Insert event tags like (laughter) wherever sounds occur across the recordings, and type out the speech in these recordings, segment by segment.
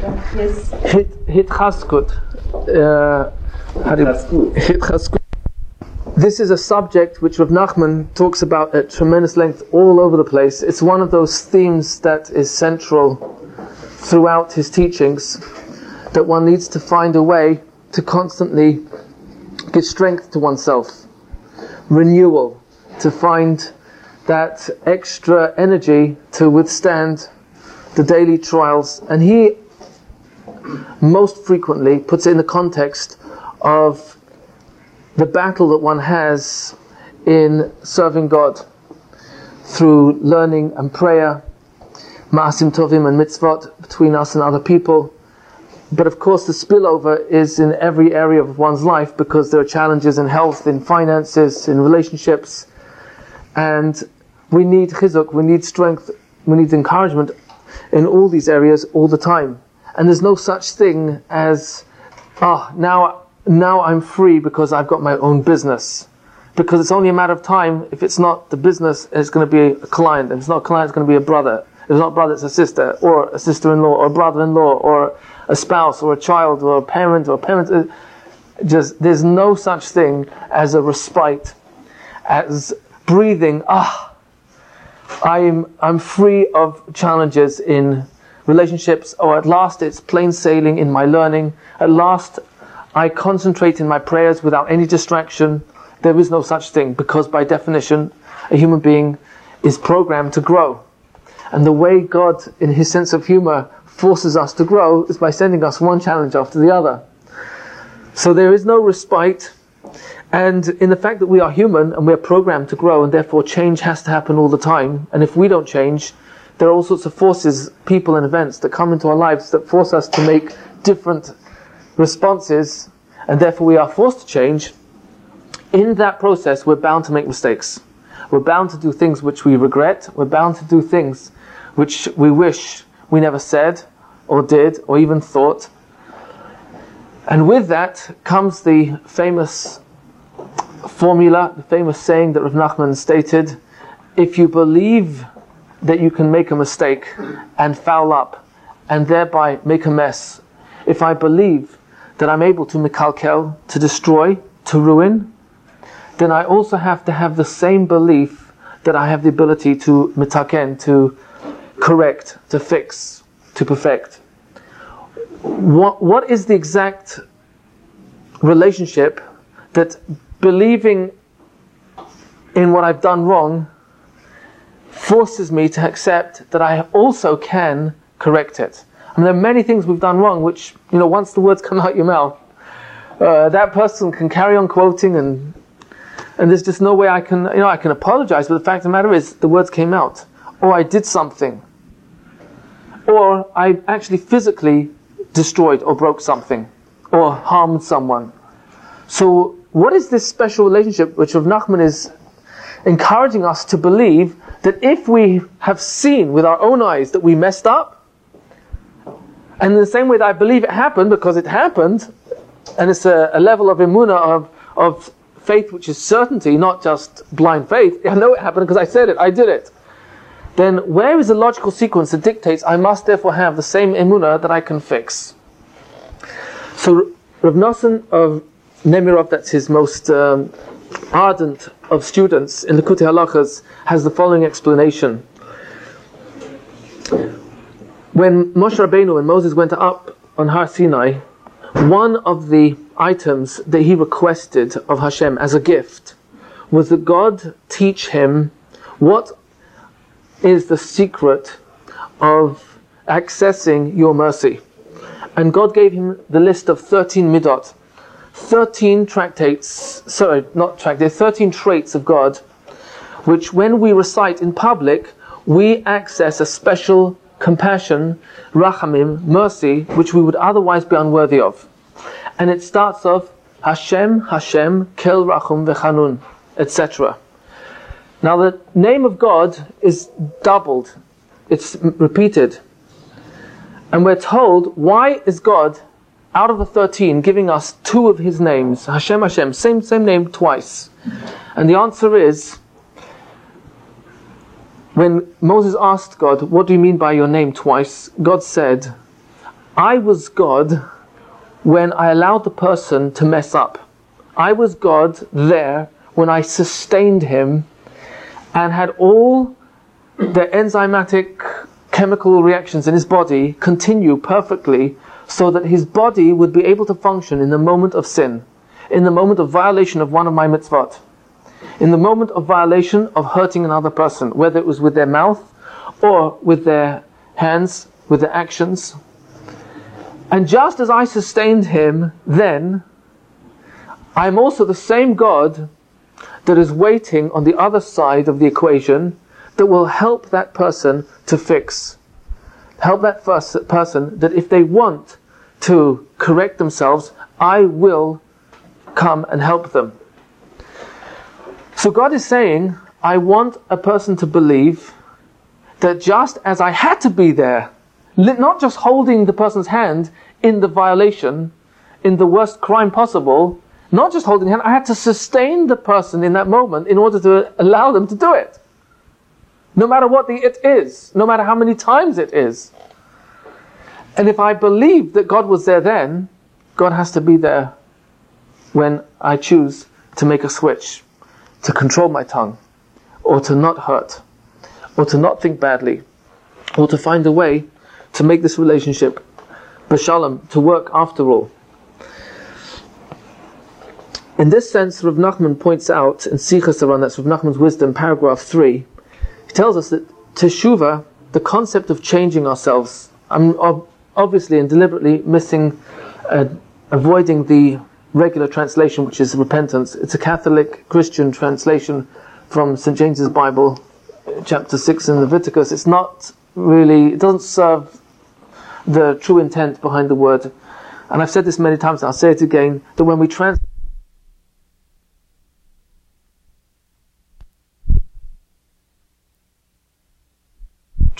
Yes. Hit, hitchazkut. Uh, do. This is a subject which Rav Nachman talks about at tremendous length all over the place. It's one of those themes that is central throughout his teachings, that one needs to find a way to constantly give strength to oneself, renewal, to find that extra energy to withstand the daily trials. And he most frequently puts it in the context of the battle that one has in serving God through learning and prayer, ma'asim tovim and mitzvot between us and other people. But of course, the spillover is in every area of one's life because there are challenges in health, in finances, in relationships, and we need chizuk, we need strength, we need encouragement in all these areas all the time. And there's no such thing as, ah, now, now I'm free because I've got my own business. Because it's only a matter of time. If it's not the business, it's going to be a client. If it's not a client, it's going to be a brother. If it's not a brother, it's a sister, or a sister-in-law, or a brother-in-law, or a spouse, or a child, or a parent, or a parent. Uh, Just there's no such thing as a respite, as breathing. Ah, I'm I'm free of challenges in relationships, or at last it's plain sailing in my learning. At last, I concentrate in my prayers without any distraction. There is no such thing because, by definition, a human being is programmed to grow. And the way God, in His sense of humor, forces us to grow is by sending us one challenge after the other. So there is no respite. And in the fact that we are human and we are programmed to grow, and therefore change has to happen all the time. And if we don't change, there are all sorts of forces, people, and events that come into our lives that force us to make different responses, and therefore we are forced to change. In that process, we're bound to make mistakes. We're bound to do things which we regret. We're bound to do things which we wish we never said, or did, or even thought. And with that comes the famous formula, the famous saying that Rav Nachman stated if you believe that you can make a mistake and foul up and thereby make a mess, if I believe that I'm able to mikalkel, to destroy, to ruin, then I also have to have the same belief that I have the ability to mitaken, to correct, to fix, to perfect. What, what is the exact relationship that believing in what I've done wrong forces me to accept that I also can correct it. I mean, there are many things we've done wrong, which, you know, once the words (laughs) come out your mouth, uh, that person can carry on quoting and and there's just no way I can, you know, I can apologize, but the fact of the matter is, the words came out. Or I did something. Or I actually physically destroyed or broke something. Or harmed someone. So, what is this special relationship which Rav Nachman is encouraging us to believe that if we have seen with our own eyes that we messed up, and in the same way that I believe it happened because it happened, and it's a, a level of imuna of, of faith which is certainty, not just blind faith. (laughs) I know it happened because I said it, I did it. Then where is the logical sequence that dictates I must therefore have the same imuna that I can fix? So Rav Nosson of Nemirov, that's his most um, ardent of students in the Kuti Halachas, has the following explanation. When Moshe Rabbeinu and Moses went up on Har Sinai, one of the items that he requested of Hashem as a gift was that God teach him what is the secret of accessing your mercy. And God gave him the list of 13 midot, 13 tractates, sorry, not tractates, 13 traits of God, which when we recite in public, we access a special compassion, rachamim, mercy, which we would otherwise be unworthy of. And it starts off Hashem, Hashem, Kel Rachum Vechanun, etc. Now the name of God is doubled, it's repeated. And we're told, why is God, out of the 13, giving us two of his names, Hashem, Hashem, same, same name twice? And the answer is, when Moses asked God, What do you mean by your name twice? God said, I was God when I allowed the person to mess up. I was God there when I sustained him and had all the enzymatic chemical reactions in his body continue perfectly so that his body would be able to function in the moment of sin, in the moment of violation of one of my mitzvot, in the moment of violation of hurting another person, whether it was with their mouth or with their hands, with their actions. And just as I sustained him then, I am also the same God that is waiting on the other side of the equation that will help that person to fix. Help that first person that if they want to correct themselves, I will come and help them. So God is saying, I want a person to believe that just as I had to be there, not just holding the person's hand in the violation, in the worst crime possible, not just holding hand, I had to sustain the person in that moment in order to allow them to do it. No matter what the it is, no matter how many times it is. And if I believe that God was there then, God has to be there when I choose to make a switch, to control my tongue, or to not hurt, or to not think badly, or to find a way to make this relationship b'shalom, to work after all. In this sense, Rav Nachman points out in Sichas HaRan that's Rav Nachman's wisdom, paragraph 3, he tells us that teshuva, the concept of changing ourselves, um, I'm obviously and deliberately missing, uh, avoiding the regular translation, which is repentance. It's a Catholic Christian translation from St. James's Bible, chapter 6 in Leviticus. It's not really, it doesn't serve the true intent behind the word. And I've said this many times, and I'll say it again, that when we translate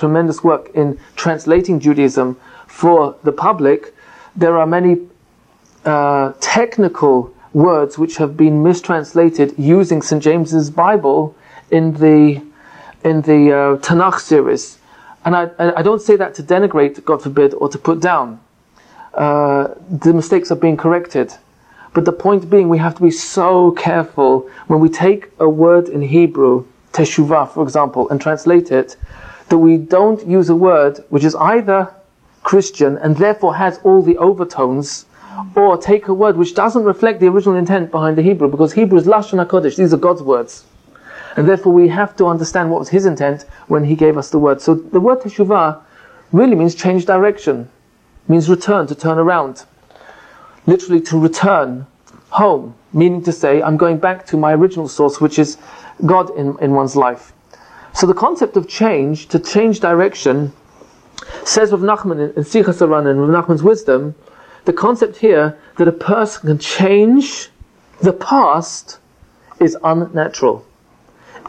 tremendous work in translating Judaism for the public, there are many uh, technical words which have been mistranslated using St. James's Bible in the in the uh, Tanakh series. And I, I don't say that to denigrate, God forbid, or to put down. Uh, the mistakes are being corrected. But the point being, we have to be so careful when we take a word in Hebrew, teshuvah, for example, and translate it, that we don't use a word which is either Christian and therefore has all the overtones, or take a word which doesn't reflect the original intent behind the Hebrew, because Hebrew is Lashon HaKodesh, these are God's words. And therefore we have to understand what was His intent when He gave us the word. So the word Teshuvah really means change direction, means return, to turn around. Literally to return home, meaning to say, I'm going back to my original source, which is God in, in one's life. So the concept of change, to change direction, says Rav Nachman in, in Sichas HaRan and Rav Nachman's wisdom, the concept here that a person can change the past is unnatural.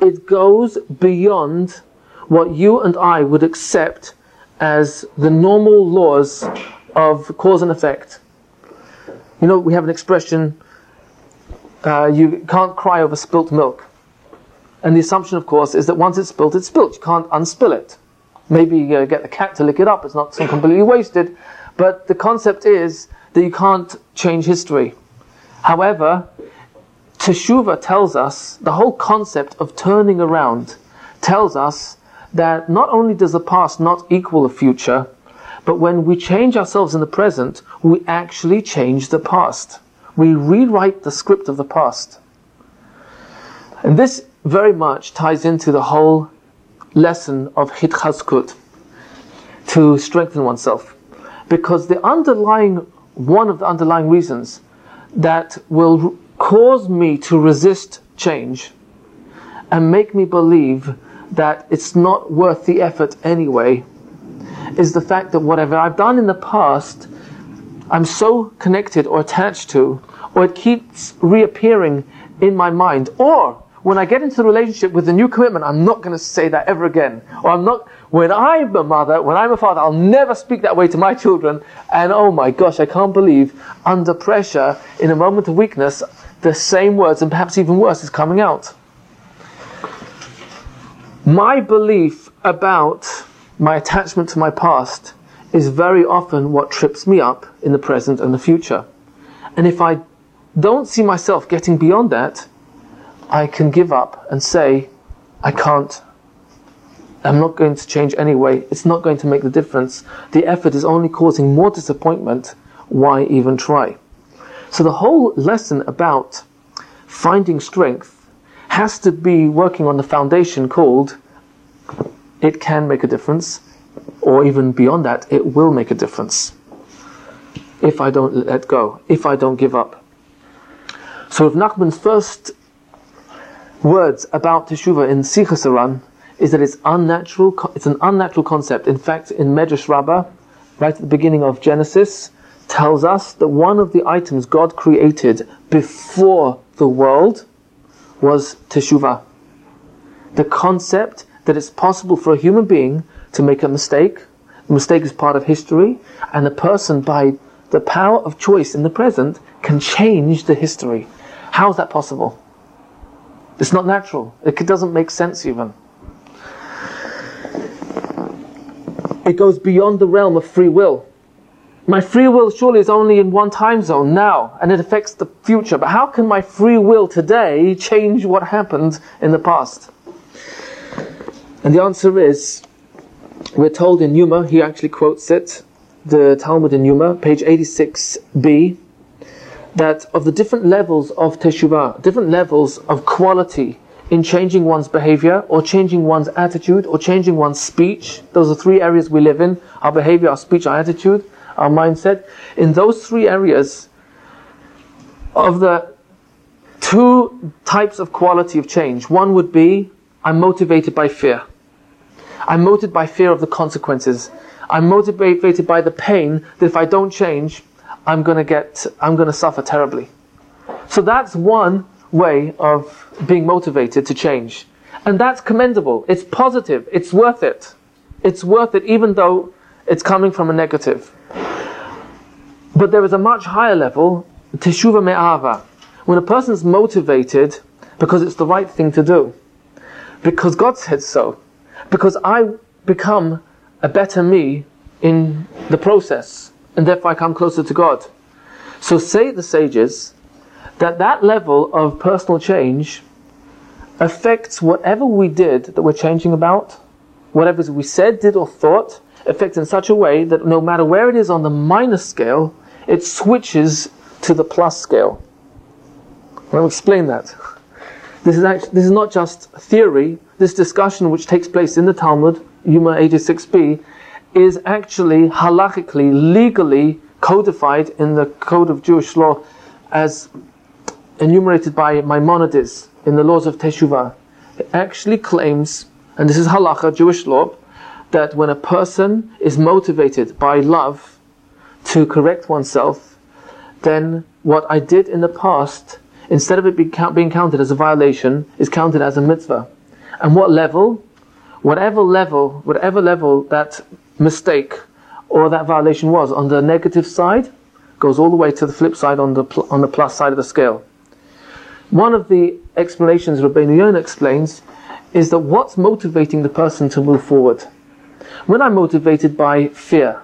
It goes beyond what you and I would accept as the normal laws of cause and effect. You know, we have an expression, uh, you can't cry over spilt milk. And the assumption, of course, is that once it's spilt, it's spilt. You can't unspill it. Maybe you uh, get the cat to lick it up. It's not completely wasted. But the concept is that you can't change history. However, Teshuva tells us, the whole concept of turning around tells us that not only does the past not equal the future, but when we change ourselves in the present, we actually change the past. We rewrite the script of the past. And this very much ties into the whole lesson of hitchazkut, to strengthen oneself. Because the underlying, one of the underlying reasons that will cause me to resist change and make me believe that it's not worth the effort anyway is the fact that whatever I've done in the past, I'm so connected or attached to, or it keeps reappearing in my mind, or when I get into the relationship with the new commitment, I'm not going to say that ever again. Or I'm not, when I'm a mother, when I'm a father, I'll never speak that way to my children. And oh my gosh, I can't believe under pressure, in a moment of weakness, the same words and perhaps even worse is coming out. My belief about my attachment to my past is very often what trips me up in the present and the future. And if I don't see myself getting beyond that, I can give up and say, I can't. I'm not going to change anyway. It's not going to make the difference. The effort is only causing more disappointment. Why even try? So the whole lesson about finding strength has to be working on the foundation called it can make a difference, or even beyond that, it will make a difference if I don't let go, if I don't give up. So if Nachman's first words about Teshuvah in Sichas HaRan is that it's unnatural, it's an unnatural concept. In fact, in Medrash Rabbah, right at the beginning of Genesis, tells us that one of the items God created before the world was Teshuvah. The concept that it's possible for a human being to make a mistake, the mistake is part of history, and the person, by the power of choice in the present, can change the history. How is that possible? It's not natural. It doesn't make sense even. It goes beyond the realm of free will. My free will surely is only in one time zone now, and it affects the future. But how can my free will today change what happened in the past? And the answer is, we're told in Yuma, he actually quotes it, the Talmud in Yuma, page 86b, that of the different levels of teshuvah, different levels of quality in changing one's behavior or changing one's attitude or changing one's speech. Those are three areas we live in our behavior, our speech, our attitude, our mindset. In those three areas, of the two types of quality of change, one would be I'm motivated by fear. I'm motivated by fear of the consequences. I'm motivated by the pain that if I don't change, I'm going to get, I'm going to suffer terribly. So that's one way of being motivated to change. And that's commendable. It's positive. It's worth it. It's worth it even though it's coming from a negative. But there is a much higher level, teshuva me'ava, when a person's motivated because it's the right thing to do, because God said so, because I become a better me in the process and therefore I come closer to God. So say the sages that that level of personal change affects whatever we did that we're changing about, whatever we said, did, or thought, affects in such a way that no matter where it is on the minus scale, it switches to the plus scale. Me explain that. This is actually, this is not just theory. This discussion, which takes place in the Talmud, Yuma 86b, is actually halachically, legally codified in the code of Jewish law as enumerated by Maimonides in the laws of Teshuvah. It actually claims, and this is halacha, Jewish law, that when a person is motivated by love to correct oneself, then what I did in the past, instead of it being counted as a violation, is counted as a mitzvah. And what level? Whatever level, whatever level that mistake or that violation was on the negative side goes all the way to the flip side on the on the plus side of the scale. One of the explanations Rabbeinu Yonah explains is that what's motivating the person to move forward. When I'm motivated by fear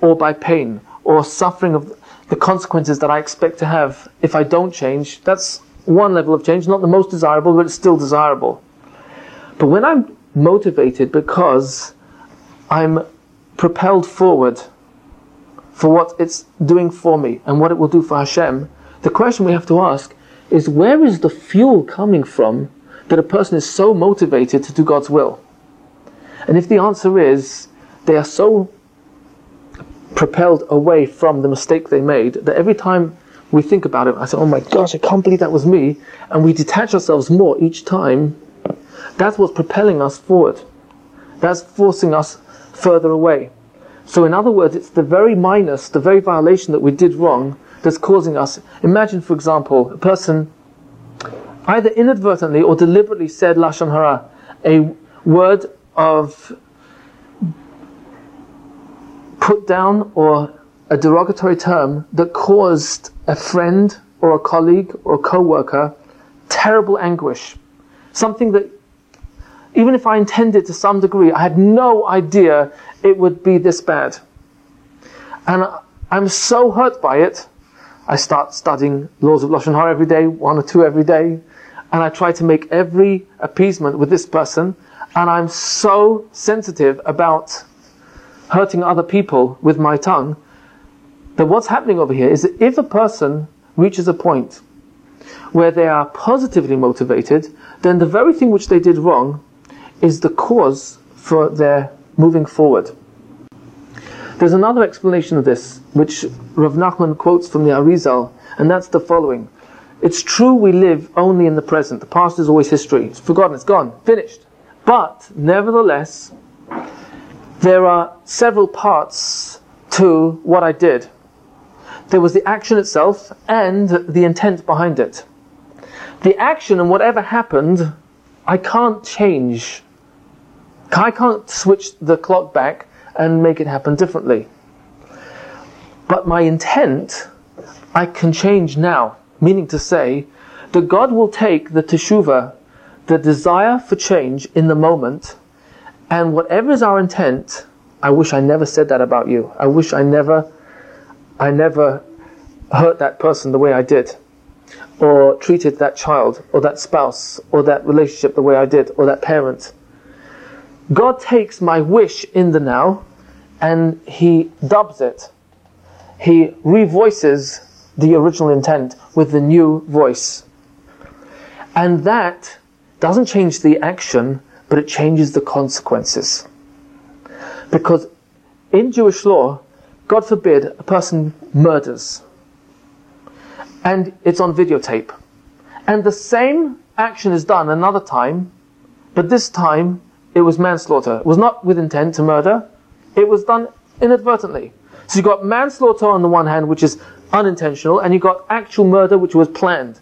or by pain or suffering of the consequences that I expect to have if I don't change, that's one level of change, not the most desirable, but it's still desirable. But when I'm motivated because I'm propelled forward for what it's doing for me and what it will do for Hashem, the question we have to ask is where is the fuel coming from that a person is so motivated to do God's will? And if the answer is they are so propelled away from the mistake they made that every time we think about it, I say, oh my gosh, I can't believe that was me, and we detach ourselves more each time, that's what's propelling us forward. That's forcing us further away. So, in other words, it's the very minus, the very violation that we did wrong that's causing us. Imagine, for example, a person either inadvertently or deliberately said Lashon Hara, a word of put down or a derogatory term that caused a friend or a colleague or a co worker terrible anguish. Something that even if I intended to some degree, I had no idea it would be this bad. And I'm so hurt by it. I start studying laws of Lashon Hara every day, one or two every day, and I try to make every appeasement with this person, and I'm so sensitive about hurting other people with my tongue that what's happening over here is that if a person reaches a point where they are positively motivated, then the very thing which they did wrong is the cause for their moving forward. There's another explanation of this, which Rav Nachman quotes from the Arizal, and that's the following. It's true we live only in the present. The past is always history. It's forgotten, it's gone, finished. But, nevertheless, there are several parts to what I did. There was the action itself and the intent behind it. The action and whatever happened, I can't change. I can't switch the clock back and make it happen differently. But my intent, I can change now. Meaning to say, that God will take the teshuva, the desire for change in the moment, and whatever is our intent, I wish I never said that about you. I wish I never, I never hurt that person the way I did, or treated that child, or that spouse, or that relationship the way I did, or that parent. God takes my wish in the now, and He dubs it. He revoices the original intent with the new voice. And that doesn't change the action, but it changes the consequences. Because in Jewish law, God forbid, a person murders. And it's on videotape. And the same action is done another time, but this time it was manslaughter. It was not with intent to murder, it was done inadvertently. So you've got manslaughter on the one hand, which is unintentional, and you got actual murder, which was planned.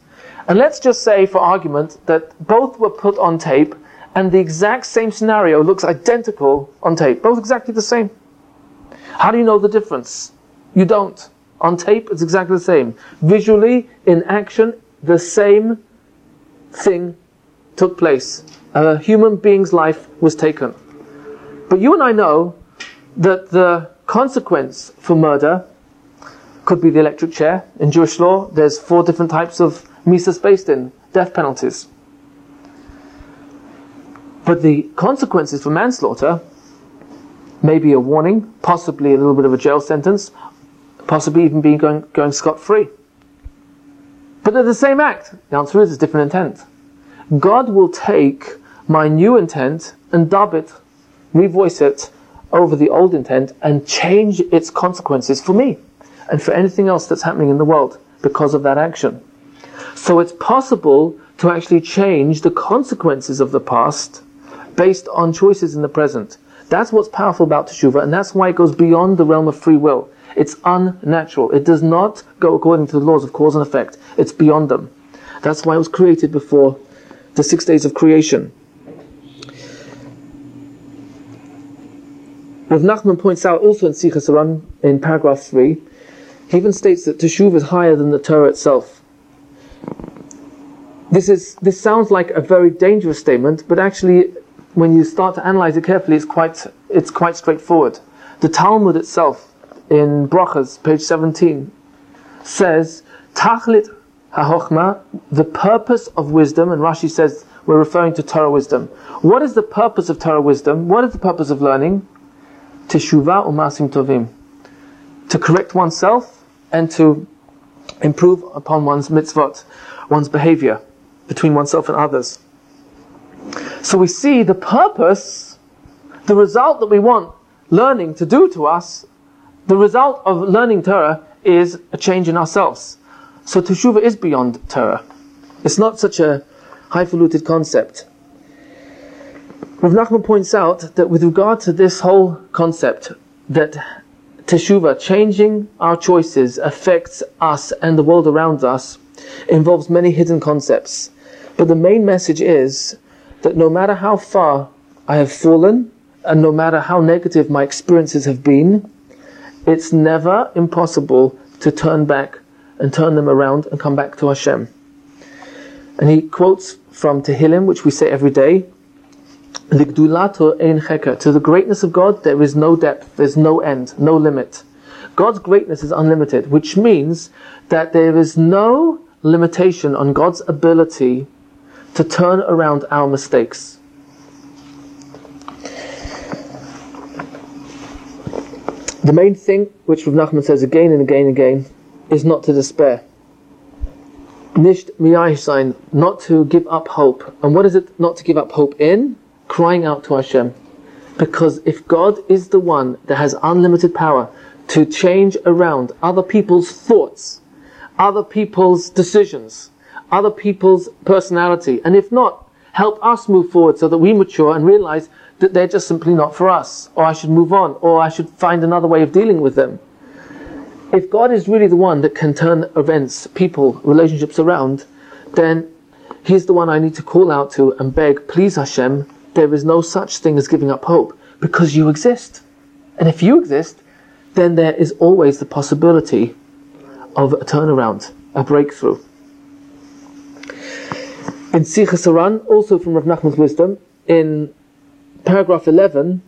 And let's just say, for argument, that both were put on tape, and the exact same scenario looks identical on tape. Both exactly the same. How do you know the difference? You don't. On tape, it's exactly the same. Visually, in action, the same thing took place. A human being's life was taken. But you and I know that the consequence for murder could be the electric chair. In Jewish law, there's four different types of misas beis din, death penalties. But the consequences for manslaughter may be a warning, possibly a little bit of a jail sentence, possibly even being going, going scot free. But they're the same act. The answer is it's different intent. God will take my new intent and dub it, revoice it over the old intent and change its consequences for me and for anything else that's happening in the world because of that action. So it's possible to actually change the consequences of the past based on choices in the present. That's what's powerful about Teshuvah, and that's why it goes beyond the realm of free will. It's unnatural. It does not go according to the laws of cause and effect. It's beyond them. That's why it was created before the six days of creation. Rav Nachman points out also in Sichas HaRan, in paragraph 3, he even states that Teshuv is higher than the Torah itself. This, is, this sounds like a very dangerous statement, but actually, when you start to analyze it carefully, it's quite, it's quite straightforward. The Talmud itself, in Brachas, page 17, says, Tachlit HaHochma, the purpose of wisdom, and Rashi says we're referring to Torah wisdom. What is the purpose of Torah wisdom? What is the purpose of learning? Teshuvah umasim tovim. To correct oneself and to improve upon one's mitzvot, one's behavior between oneself and others. So we see the purpose, the result that we want learning to do to us, the result of learning Torah is a change in ourselves. So Teshuvah is beyond Torah. It's not such a highfalutin concept. Rav Nachman points out that with regard to this whole concept, that teshuva, changing our choices, affects us and the world around us, involves many hidden concepts. But the main message is that no matter how far I have fallen, and no matter how negative my experiences have been, it's never impossible to turn back and turn them around and come back to Hashem. And he quotes from Tehillim, which we say every day, to the greatness of God, there is no depth, there's no end, no limit. God's greatness is unlimited, which means that there is no limitation on God's ability to turn around our mistakes. The main thing, which Rav Nachman says again and again and again, is not to despair. Nicht sein, not to give up hope. And what is it not to give up hope in? Crying out to Hashem. Because if God is the one that has unlimited power to change around other people's thoughts, other people's decisions, other people's personality, and if not, help us move forward so that we mature and realize that they're just simply not for us, or I should move on, or I should find another way of dealing with them. If God is really the one that can turn events, people, relationships around, then He's the one I need to call out to and beg, please Hashem, there is no such thing as giving up hope, because you exist. And if you exist, then there is always the possibility of a turnaround, a breakthrough. In Sichas HaRan, also from Rav Nachman's wisdom, in paragraph 11,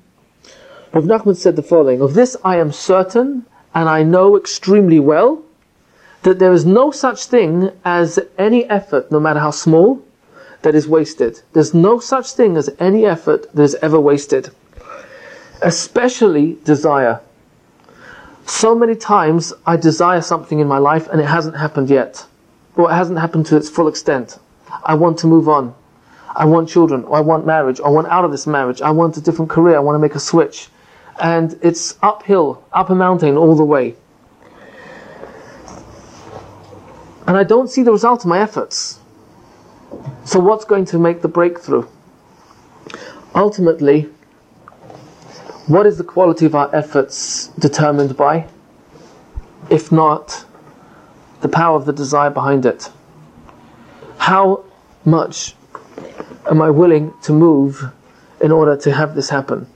Rav Nachman said the following, Of this I am certain, and I know extremely well, that there is no such thing as any effort, no matter how small, that is wasted. There's no such thing as any effort that is ever wasted. Especially desire. So many times I desire something in my life and it hasn't happened yet. Or it hasn't happened to its full extent. I want to move on. I want children, I want marriage, I want out of this marriage, I want a different career, I want to make a switch. And it's uphill, up a mountain all the way. And I don't see the result of my efforts. So what's going to make the breakthrough? Ultimately, what is the quality of our efforts determined by? If not, the power of the desire behind it. How much am I willing to move in order to have this happen?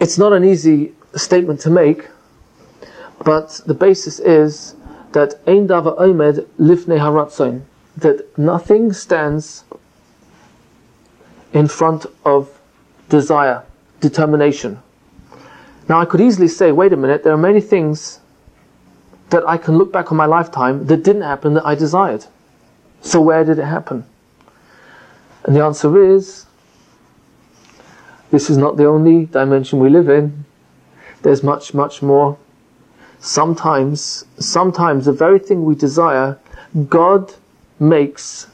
It's not an easy statement to make, but the basis is that ein dava omed lifnei haratzon, that nothing stands in front of desire, determination. Now I could easily say, wait a minute, there are many things that I can look back on my lifetime that didn't happen that I desired. So where did it happen? And the answer is this is not the only dimension we live in. There's much, much more. Sometimes, sometimes the very thing we desire, God makes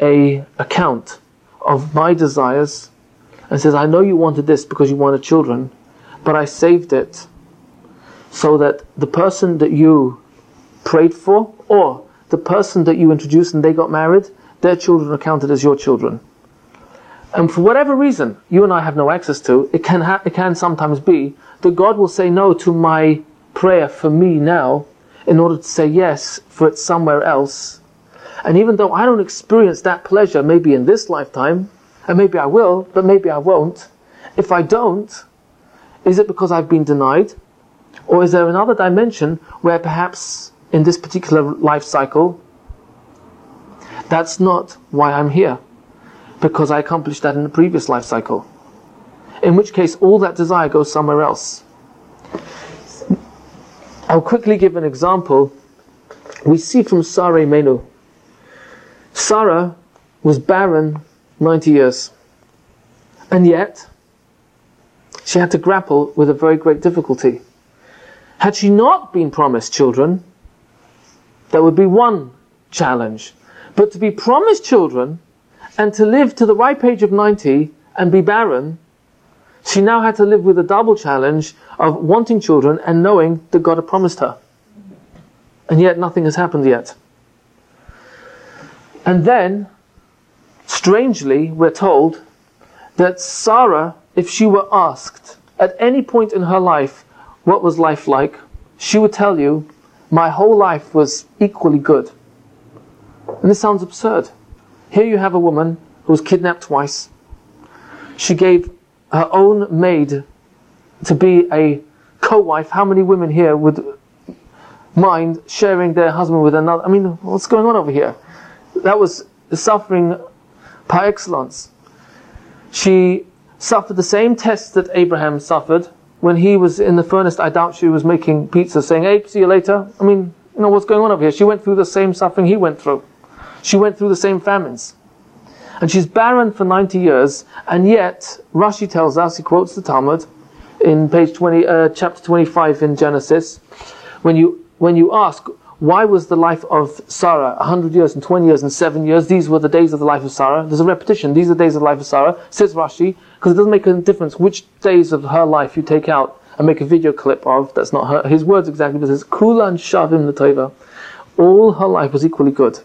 a account of my desires and says, I know you wanted this because you wanted children, but I saved it so that the person that you prayed for or the person that you introduced and they got married, their children are counted as your children. And for whatever reason you and I have no access to, it can, ha- it can sometimes be that God will say no to my prayer for me now in order to say yes for it somewhere else. And even though I don't experience that pleasure maybe in this lifetime, and maybe I will, but maybe I won't, if I don't, is it because I've been denied? Or is there another dimension where perhaps in this particular life cycle, that's not why I'm here, because I accomplished that in the previous life cycle. In which case, all that desire goes somewhere else. I'll quickly give an example. We see from Sarah Imeinu. Sarah was barren 90 years. And yet, she had to grapple with a very great difficulty. Had she not been promised children, that would be one challenge. But to be promised children and to live to the ripe age of 90 and be barren, she now had to live with a double challenge of wanting children and knowing that God had promised her. And yet nothing has happened yet. And then, strangely, we're told that Sarah, if she were asked at any point in her life what was life like, she would tell you my whole life was equally good. And this sounds absurd. Here you have a woman who was kidnapped twice. She gave her own maid to be a co-wife. How many women here would mind sharing their husband with another? I mean, what's going on over here? That was suffering par excellence. She suffered the same tests that Abraham suffered when he was in the furnace, I doubt she was making pizza saying, hey, see you later. I mean, you know, what's going on over here? She went through the same suffering he went through. She went through the same famines. And she's barren for 90 years, and yet, Rashi tells us, he quotes the Talmud, in page 20, uh, chapter 25 in Genesis, when you, when you ask, why was the life of Sarah 100 years and 20 years and 7 years? These were the days of the life of Sarah. There's a repetition. These are the days of the life of Sarah, says Rashi, because it doesn't make a difference which days of her life you take out and make a video clip of. That's not her, his words exactly, but it says, Kulan Shavim Latova. All her life was equally good.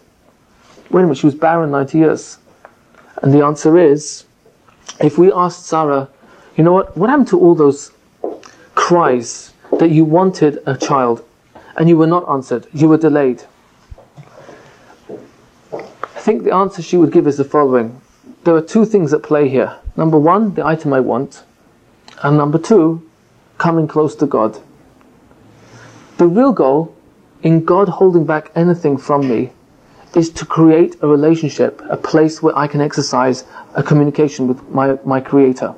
Wait a minute, she was barren 90 years. And the answer is, if we asked Sarah, you know what, what happened to all those cries that you wanted a child and you were not answered, you were delayed? I think the answer she would give is the following. There are two things at play here. Number one, the item I want, and number two, coming close to God. The real goal in God holding back anything from me is to create a relationship, a place where I can exercise a communication with my, my Creator.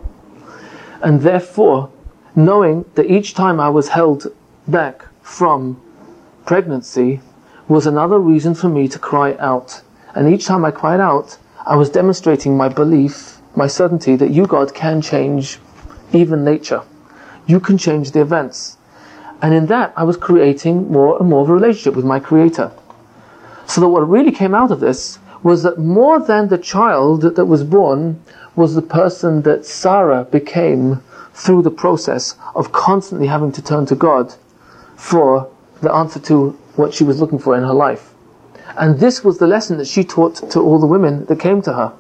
And therefore, knowing that each time I was held back from pregnancy was another reason for me to cry out. And each time I cried out, I was demonstrating my belief, my certainty that you, God, can change even nature. You can change the events. And in that, I was creating more and more of a relationship with my Creator. So that what really came out of this was that more than the child that was born was the person that Sarah became through the process of constantly having to turn to God for the answer to what she was looking for in her life. And this was the lesson that she taught to all the women that came to her.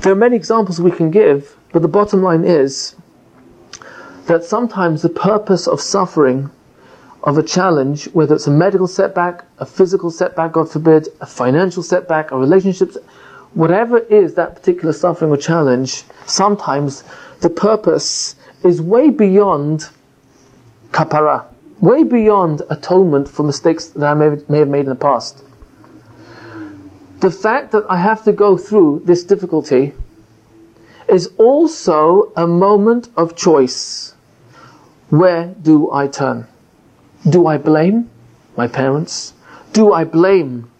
There are many examples we can give, but the bottom line is that sometimes the purpose of suffering, of a challenge, whether it's a medical setback, a physical setback, God forbid, a financial setback, a relationship, whatever is that particular suffering or challenge, sometimes the purpose is way beyond kapara, way beyond atonement for mistakes that I may, may have made in the past. The fact that I have to go through this difficulty is also a moment of choice. Where do I turn? Do I blame my parents? Do I blame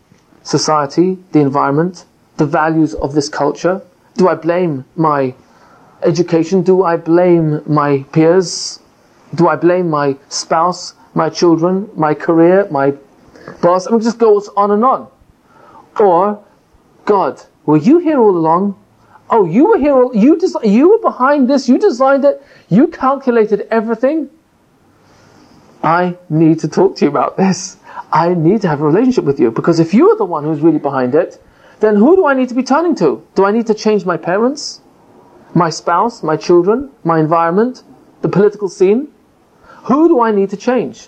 society, the environment, the values of this culture? Do I blame my education? Do I blame my peers? Do I blame my spouse, my children, my career, my boss? I mean, it just goes on and on. Or, God, were you here all along? Oh, you were here, All, you, des- you were behind this, you designed it, you calculated everything. I need to talk to you about this. I need to have a relationship with you because if you are the one who's really behind it, then who do I need to be turning to? Do I need to change my parents, my spouse, my children, my environment, the political scene? Who do I need to change?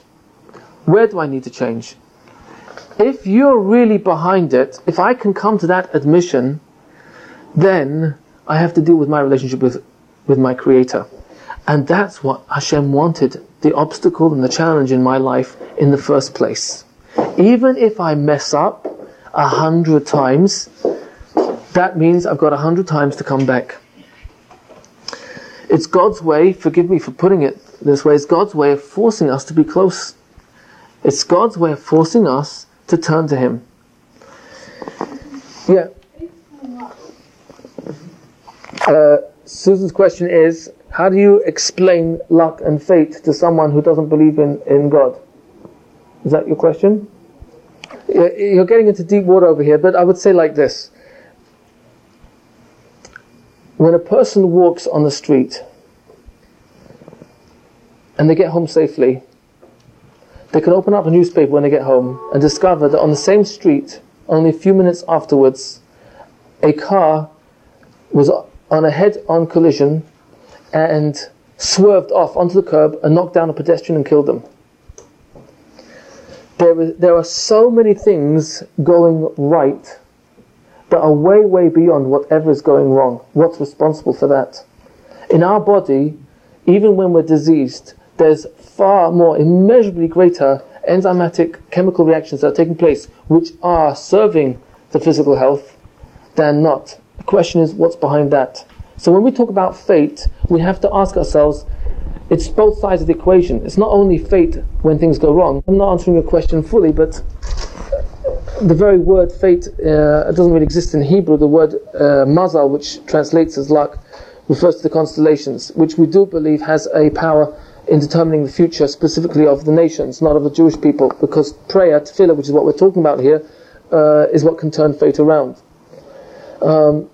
Where do I need to change? If you're really behind it, if I can come to that admission, then I have to deal with my relationship with, with my Creator. And that's what Hashem wanted the obstacle and the challenge in my life in the first place. Even if I mess up a hundred times, that means I've got a hundred times to come back. It's God's way, forgive me for putting it this way, it's God's way of forcing us to be close. It's God's way of forcing us to turn to Him. Yeah. Uh, Susan's question is How do you explain luck and fate to someone who doesn't believe in, in God? Is that your question? You're getting into deep water over here, but I would say like this. When a person walks on the street and they get home safely, they can open up a newspaper when they get home and discover that on the same street, only a few minutes afterwards, a car was on a head-on collision and swerved off onto the curb and knocked down a pedestrian and killed them. There, is, there are so many things going right that are way, way beyond whatever is going wrong. What's responsible for that? In our body, even when we're diseased, there's far more, immeasurably greater enzymatic chemical reactions that are taking place, which are serving the physical health, than not. The question is, what's behind that? So when we talk about fate, we have to ask ourselves, it's both sides of the equation. It's not only fate when things go wrong. I'm not answering your question fully, but the very word fate uh, doesn't really exist in Hebrew. The word uh, mazal, which translates as luck, refers to the constellations, which we do believe has a power in determining the future, specifically of the nations, not of the Jewish people, because prayer, tefillah, which is what we're talking about here, uh, is what can turn fate around. Um,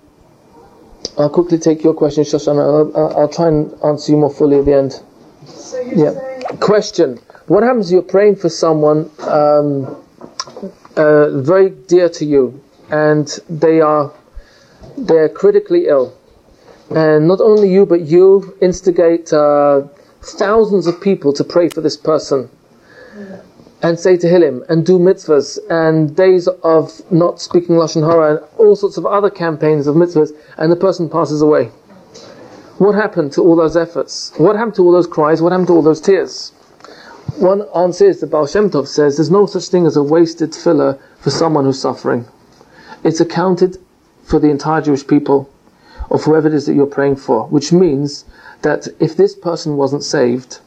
I'll quickly take your question, Shoshana. I'll, I'll, try and answer you more fully at the end. So yeah. Question: What happens? If you're praying for someone um, uh, very dear to you, and they are they're critically ill, and not only you, but you instigate uh, thousands of people to pray for this person. And say to Tehillim and do mitzvahs and days of not speaking lashon hara and all sorts of other campaigns of mitzvahs, and the person passes away. What happened to all those efforts? What happened to all those cries? What happened to all those tears? One answer is that Baal Shem Tov says there's no such thing as a wasted filler for someone who's suffering. It's accounted for the entire Jewish people, or whoever it is that you're praying for, which means that if this person wasn't saved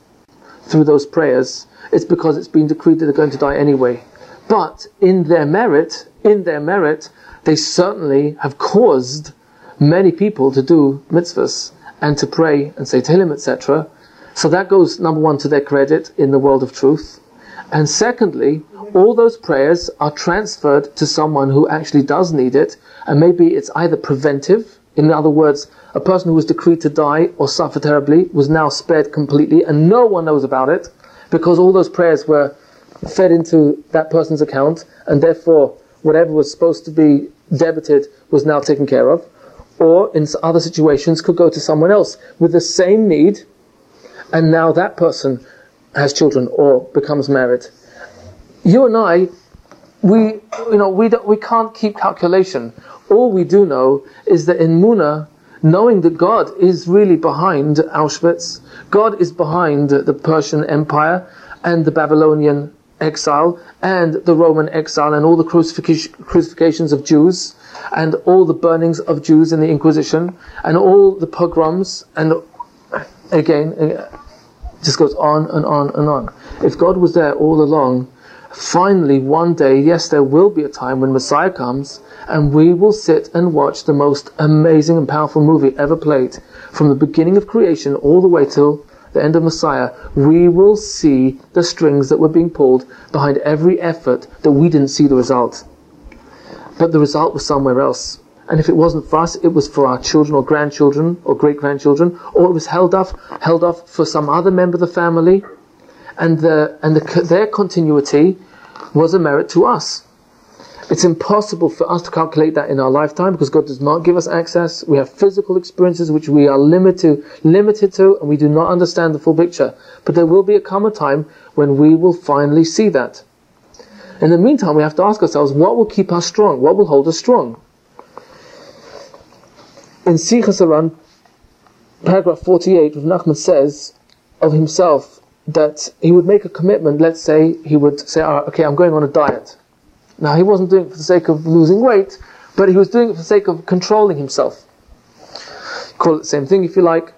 through those prayers, it's because it's been decreed that they're going to die anyway. But in their merit, in their merit, they certainly have caused many people to do mitzvahs and to pray and say Tehillim, etc. So that goes, number one, to their credit in the world of truth. And secondly, all those prayers are transferred to someone who actually does need it, and maybe it's either preventive, in other words, a person who was decreed to die or suffer terribly was now spared completely, and no one knows about it, because all those prayers were fed into that person's account, and therefore whatever was supposed to be debited was now taken care of or in other situations could go to someone else with the same need, and now that person has children or becomes married. You and I, we, you know, we don't, we can't keep calculation. All we do know is that emuna, knowing that God is really behind Auschwitz, God is behind the Persian Empire and the Babylonian exile and the Roman exile and all the crucifixions of Jews and all the burnings of Jews in the Inquisition and all the pogroms and again uh, just goes on and on and on. If God was there all along, finally one day, yes, there will be a time when Messiah comes and we will sit and watch the most amazing and powerful movie ever played from the beginning of creation all the way till the end of Messiah, we will see the strings that were being pulled behind every effort that we didn't see the result. But the result was somewhere else. And if it wasn't for us, it was for our children or grandchildren or great grandchildren, or it was held off, held off for some other member of the family. And, the, and the, their continuity was a merit to us. It's impossible for us to calculate that in our lifetime because God does not give us access. We have physical experiences which we are limited to, limited to, and we do not understand the full picture. But there will be a come a time when we will finally see that. In the meantime, we have to ask ourselves, what will keep us strong? What will hold us strong? In Sichas HaRan, paragraph 48, Rav Nachman says of himself that he would make a commitment, let's say he would say, ah, okay, I'm going on a diet. Now, he wasn't doing it for the sake of losing weight, but he was doing it for the sake of controlling himself. Call it the same thing if you like.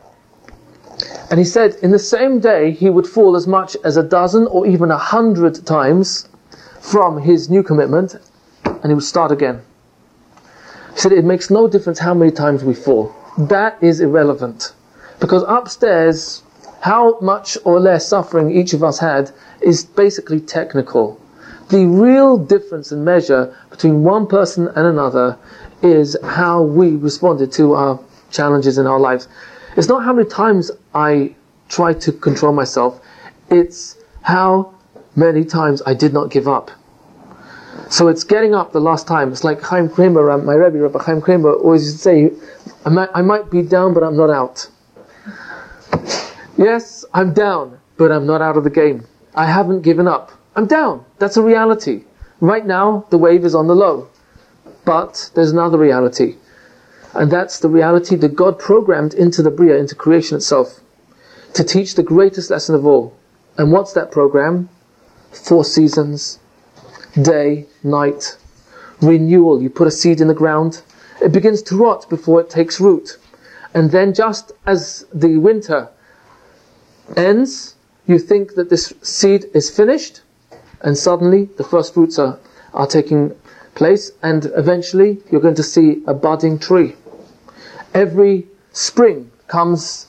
And he said, in the same day, he would fall as much as a dozen or even a hundred times from his new commitment, and he would start again. He said, it makes no difference how many times we fall. That is irrelevant. Because upstairs, how much or less suffering each of us had is basically technical. The real difference in measure between one person and another is how we responded to our challenges in our lives. It's not how many times I tried to control myself, it's how many times I did not give up. So it's getting up the last time. It's like Chaim Kramer, um, my Rebbe, Rabbi Chaim Kramer, always used to say, I might, I might be down, but I'm not out. Yes, I'm down, but I'm not out of the game. I haven't given up. I'm down. That's a reality. Right now, the wave is on the low. But there's another reality. And that's the reality that God programmed into the Bria, into creation itself, to teach the greatest lesson of all. And what's that program? Four seasons, day, night, renewal. You put a seed in the ground, it begins to rot before it takes root. And then, just as the winter ends, you think that this seed is finished, and suddenly the first fruits are, are taking place, and eventually you're going to see a budding tree. Every spring comes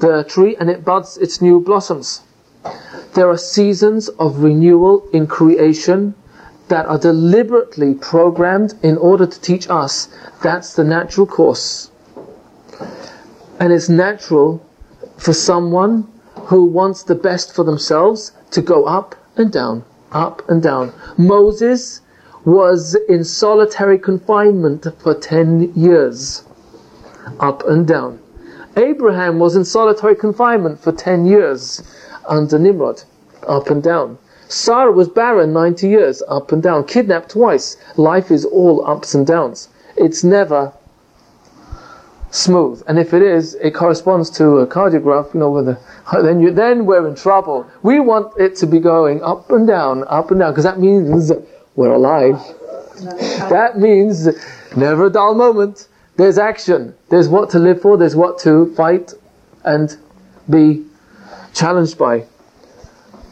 the tree and it buds its new blossoms. There are seasons of renewal in creation that are deliberately programmed in order to teach us that's the natural course. And it's natural for someone who wants the best for themselves to go up and down, up and down. Moses was in solitary confinement for 10 years, up and down. Abraham was in solitary confinement for 10 years under Nimrod, up and down. Sarah was barren 90 years, up and down, kidnapped twice. Life is all ups and downs. It's never smooth. And if it is, it corresponds to a cardiograph, you know, with a, (laughs) then you, then we're in trouble. We want it to be going up and down, up and down, because that means we're alive. (laughs) That means never a dull moment. There's action. There's what to live for. There's what to fight and be challenged by.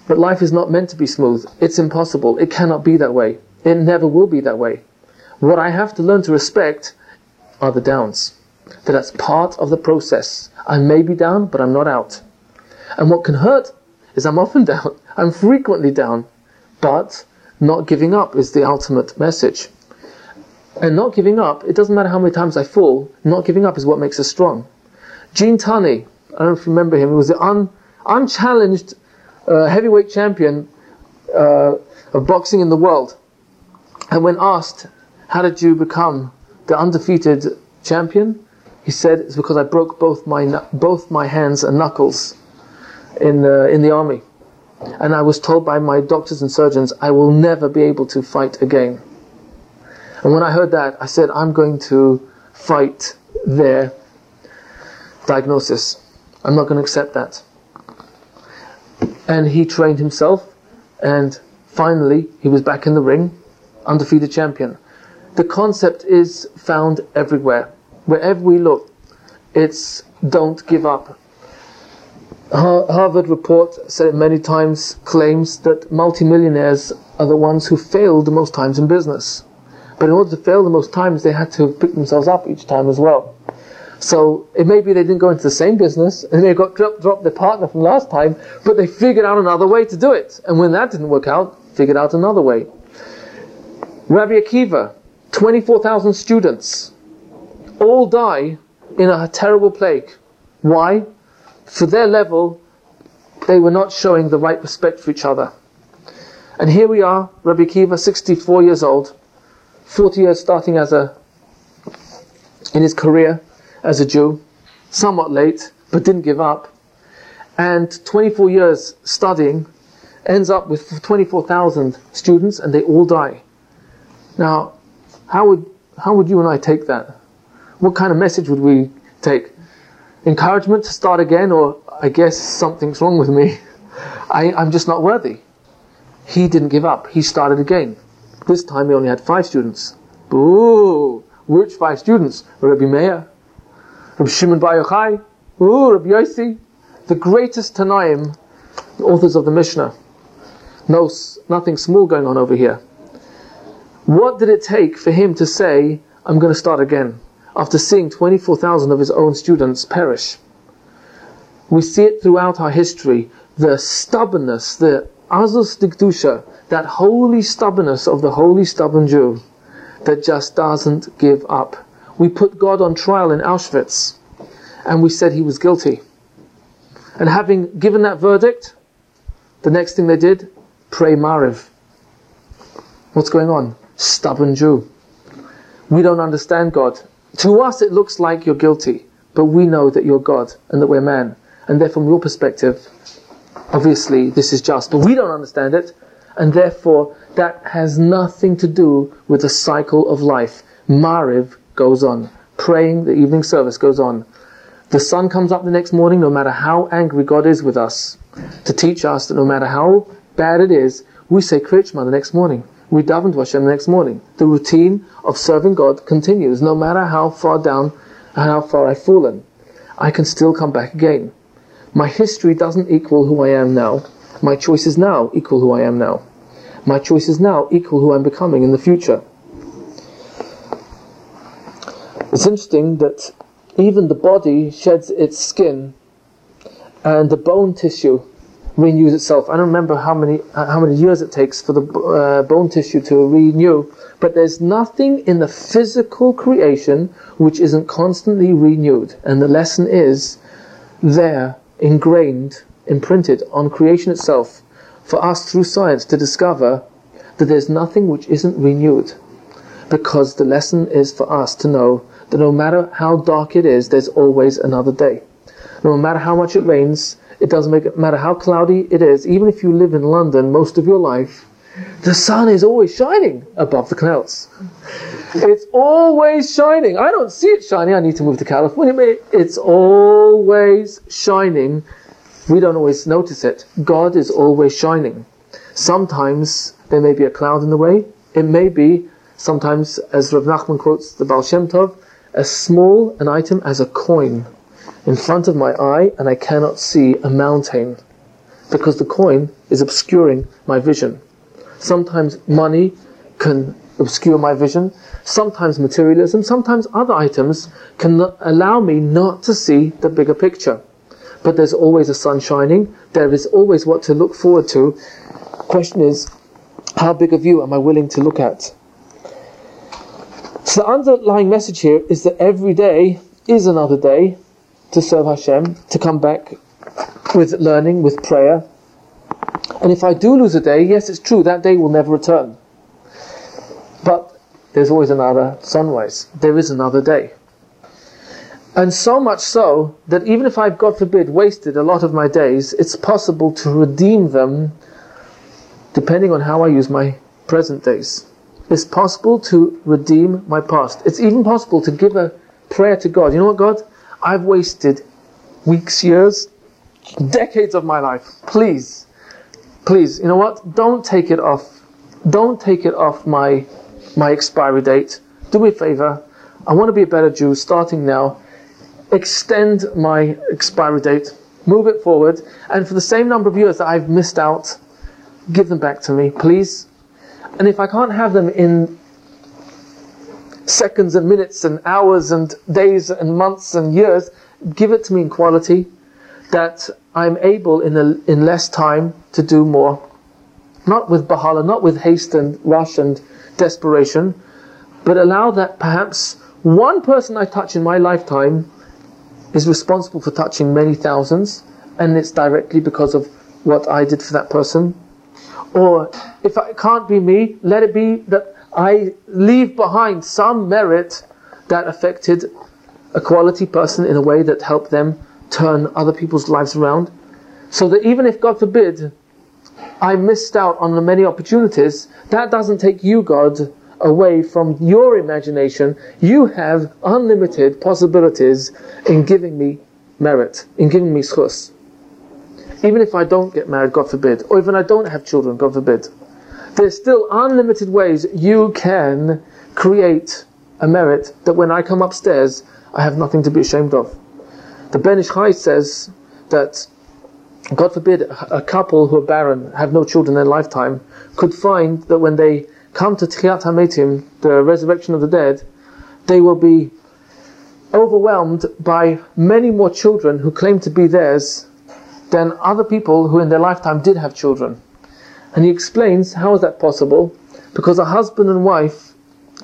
But life is not meant to be smooth. It's impossible. It cannot be that way. It never will be that way. What I have to learn to respect are the downs. That that's part of the process. I may be down, but I'm not out. And what can hurt is I'm often (laughs) down. I'm frequently down. But not giving up is the ultimate message. And not giving up, it doesn't matter how many times I fall, not giving up is what makes us strong. Gene Tunney, I don't know if you remember him, he was the un, unchallenged uh, heavyweight champion uh, of boxing in the world. And when asked, how did you become the undefeated champion? He said, it's because I broke both my, both my hands and knuckles in, uh, in the army. And I was told by my doctors and surgeons, I will never be able to fight again. And when I heard that, I said, I'm going to fight their diagnosis. I'm not going to accept that and he trained himself, and finally he was back in the ring, undefeated champion. The concept is found everywhere. Wherever we look, it's don't give up. Harvard report said it many times claims that multimillionaires are the ones who fail the most times in business. But in order to fail the most times, they had to pick themselves up each time as well. So it may be they didn't go into the same business and they got dropped, dropped their partner from last time, but they figured out another way to do it. And when that didn't work out, figured out another way. Rabbi Akiva, 24,000 students, all die in a terrible plague. Why? For their level, they were not showing the right respect for each other. And here we are, Rabbi Akiva, 64 years old, 40 years starting as a, in his career, as a Jew, somewhat late, but didn't give up, and 24 years studying, ends up with 24,000 students, and they all die. Now, how would, how would you and I take that? What kind of message would we take? Encouragement to start again, or I guess something's wrong with me. I, I'm just not worthy. He didn't give up. He started again. This time he only had five students. Boo! Which five students? Rabbi Meir, Rabbi Shimon Bar Yochai, ooh, Rabbi Yossi, the greatest Tanaim, the authors of the Mishnah. No, nothing small going on over here. What did it take for him to say, I'm going to start again, after seeing 24,000 of his own students perish? We see it throughout our history, the stubbornness, the azus dikdusha, that holy stubbornness of the holy stubborn Jew that just doesn't give up we put God on trial in Auschwitz and we said he was guilty. And having given that verdict, the next thing they did, pray Mariv. What's going on? Stubborn Jew. We don't understand God. To us, it looks like you're guilty, but we know that you're God and that we're man. And therefore, from your perspective, obviously, this is just. But we don't understand it, and therefore, that has nothing to do with the cycle of life. Mariv goes on. Praying, the evening service goes on. The sun comes up the next morning, no matter how angry God is with us, to teach us that no matter how bad it is, we say Kriyat Shema the next morning. We daven to Hashem the next morning. The routine of serving God continues, no matter how far down and how far I've fallen. I can still come back again. My history doesn't equal who I am now. My choices now equal who I am now. My choices now equal who I'm becoming in the future. It's interesting that even the body sheds its skin and the bone tissue renews itself. I don't remember how many how many years it takes for the uh, bone tissue to renew, but there's nothing in the physical creation which isn't constantly renewed. And the lesson is there, ingrained, imprinted on creation itself, for us through science to discover that there's nothing which isn't renewed. Because the lesson is for us to know that no matter how dark it is, there's always another day. No matter how much it rains, it doesn't make, matter how cloudy it is, even if you live in London most of your life, the sun is always shining above the clouds. It's always shining. I don't see it shining. I need to move to California. It's always shining. We don't always notice it. God is always shining. Sometimes there may be a cloud in the way. It may be, sometimes, as Rav Nachman quotes the Baal Shem Tov, as small an item as a coin in front of my eye and I cannot see a mountain because the coin is obscuring my vision. Sometimes money can obscure my vision. Sometimes materialism, sometimes other items can allow me not to see the bigger picture. But there's always a sun shining. There is always what to look forward to. Question is, how big a view am I willing to look at? So the underlying message here is that every day is another day to serve Hashem, to come back with learning, with prayer. And if I do lose a day, yes, it's true, that day will never return. But there's always another sunrise. There is another day. And so much so that even if I've, God forbid, wasted a lot of my days, it's possible to redeem them depending on how I use my present days. It's possible to redeem my past. It's even possible to give a prayer to God. You know what, God? I've wasted weeks, years, decades of my life. Please, please, you know what? Don't take it off. Don't take it off my my expiry date. Do me a favor. I want to be a better Jew starting now. Extend my expiry date. Move it forward. And for the same number of years that I've missed out, give them back to me, please. And if I can't have them in seconds and minutes and hours and days and months and years. Give it to me in quality that I'm able in, a, in less time to do more. Not with bahala, not with haste and rush and desperation, but allow that perhaps one person I touch in my lifetime is responsible for touching many thousands, and it's directly because of what I did for that person. Or if it can't be me, let it be that I leave behind some merit that affected a quality person in a way that helped them turn other people's lives around. So that even if, God forbid, I missed out on the many opportunities, that doesn't take you, God, away from your imagination. You have unlimited possibilities in giving me merit, in giving me schus. Even if I don't get married, God forbid, or even I don't have children, God forbid there's still unlimited ways you can create a merit that when I come upstairs, I have nothing to be ashamed of. The Ben Ish Chai says that, God forbid, a couple who are barren, have no children in their lifetime, could find that when they come to Tchiyat HaMetim, the resurrection of the dead, they will be overwhelmed by many more children who claim to be theirs than other people who in their lifetime did have children. And he explains how is that possible? Because a husband and wife,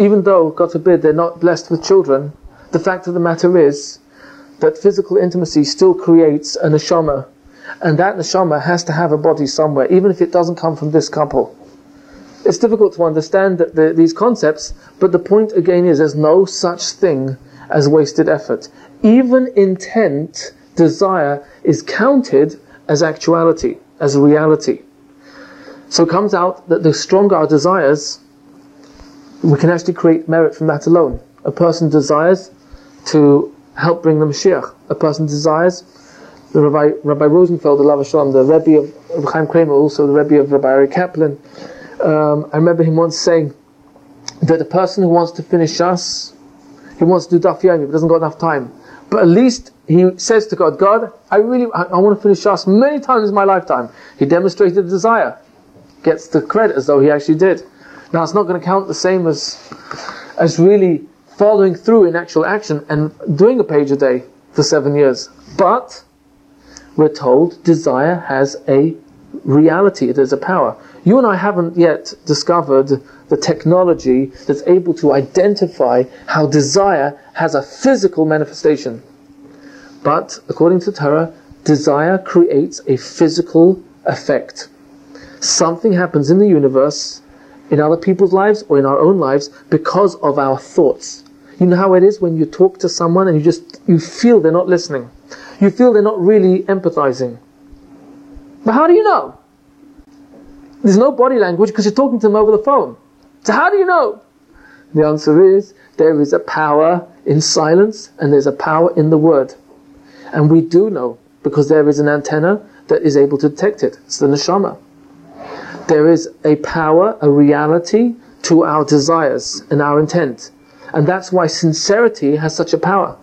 even though, God forbid, they're not blessed with children, the fact of the matter is that physical intimacy still creates a neshama. And that neshama has to have a body somewhere, even if it doesn't come from this couple. It's difficult to understand the, these concepts, but the point again is there's no such thing as wasted effort. Even intent, desire, is counted as actuality, as reality. So it comes out that the stronger our desires, we can actually create merit from that alone. A person desires to help bring the Mashiach. A person desires, the Rabbi, Rabbi Rosenfeld, the Lava Shalom, the Rebbe of Chaim Kramer, also the Rebbe of Rabbi Aryeh Kaplan, um, I remember him once saying that a person who wants to finish Shas, he wants to do Daf Yomi, but doesn't got enough time. But at least he says to God, God, I really, I, I want to finish Shas many times in my lifetime. He demonstrated the desire. Gets the credit as though he actually did. Now it's not going to count the same as, as really following through in actual action and doing a page a day for seven years. But, we're told desire has a reality, it has a power. You and I haven't yet discovered the technology that's able to identify how desire has a physical manifestation. But according to Torah, desire creates a physical effect. Something happens in the universe, in other people's lives or in our own lives, because of our thoughts. You know how it is when you talk to someone and you just you feel they're not listening. You feel they're not really empathizing. But how do you know? There's no body language because you're talking to them over the phone. So how do you know? The answer is there is a power in silence and there's a power in the word. And we do know because there is an antenna that is able to detect it. It's the neshama. There is a power, a reality to our desires and our intent. And that's why sincerity has such a power.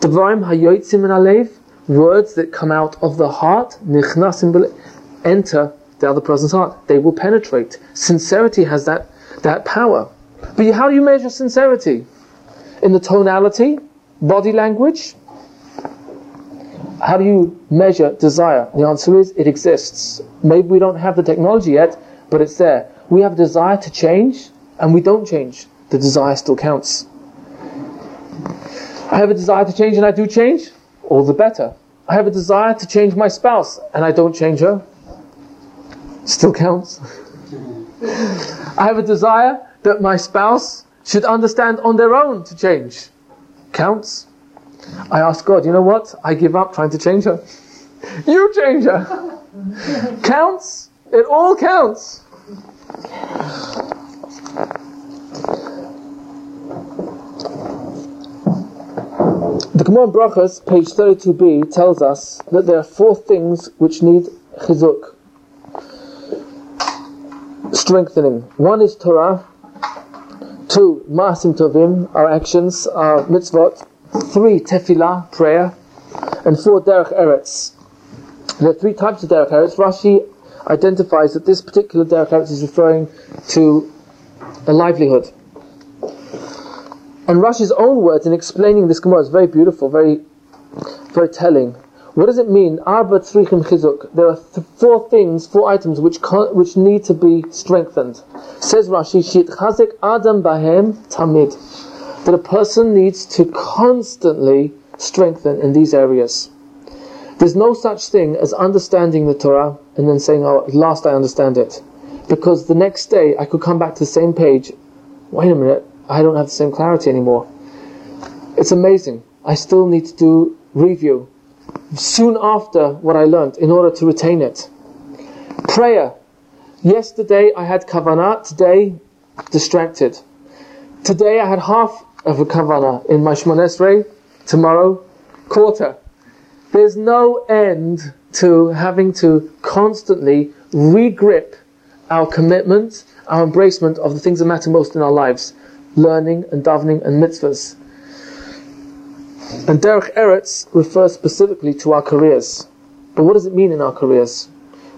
Alev, words that come out of the heart, nichnasim enter the other person's heart. They will penetrate. Sincerity has that, that power. But how do you measure sincerity? In the tonality, body language? How do you measure desire? The answer is it exists. Maybe we don't have the technology yet, but it's there. We have a desire to change, and we don't change. The desire still counts. I have a desire to change and I do change, all the better. I have a desire to change my spouse and I don't change her, still counts. (laughs) I have a desire that my spouse should understand on their own to change, counts. I ask God, you know what? I give up trying to change her. (laughs) You change her. (laughs) counts. It all counts. The Gemara Brachas, page 32b, tells us that there are four things which need chizuk, strengthening. One is Torah, two, Maasim Tovim, our actions, our mitzvot, three, Tefillah, prayer, and four, Derech Eretz. There are three types of Derech Eretz. Rashi identifies that this particular Derech Eretz is referring to a livelihood. And Rashi's own words in explaining this Gemara is very beautiful, very, very telling. What does it mean? Arba tzrichim chizuk. There are th- four things, four items which which need to be strengthened. Says Rashi, shit chazik adam bahem tamid. That a person needs to constantly strengthen in these areas. There's no such thing as understanding the Torah and then saying, "Oh, at last I understand it," because the next day I could come back to the same page. Wait a minute, I don't have the same clarity anymore. It's amazing. I still need to do review soon after what I learned in order to retain it. Prayer. Yesterday I had kavanah, today distracted. Today I had half of a kavanah in my Shmonesrei, tomorrow quarter. There's no end to having to constantly regrip our commitment, our embracement of the things that matter most in our lives learning and davening and mitzvahs. And Derech Eretz refers specifically to our careers. But what does it mean in our careers?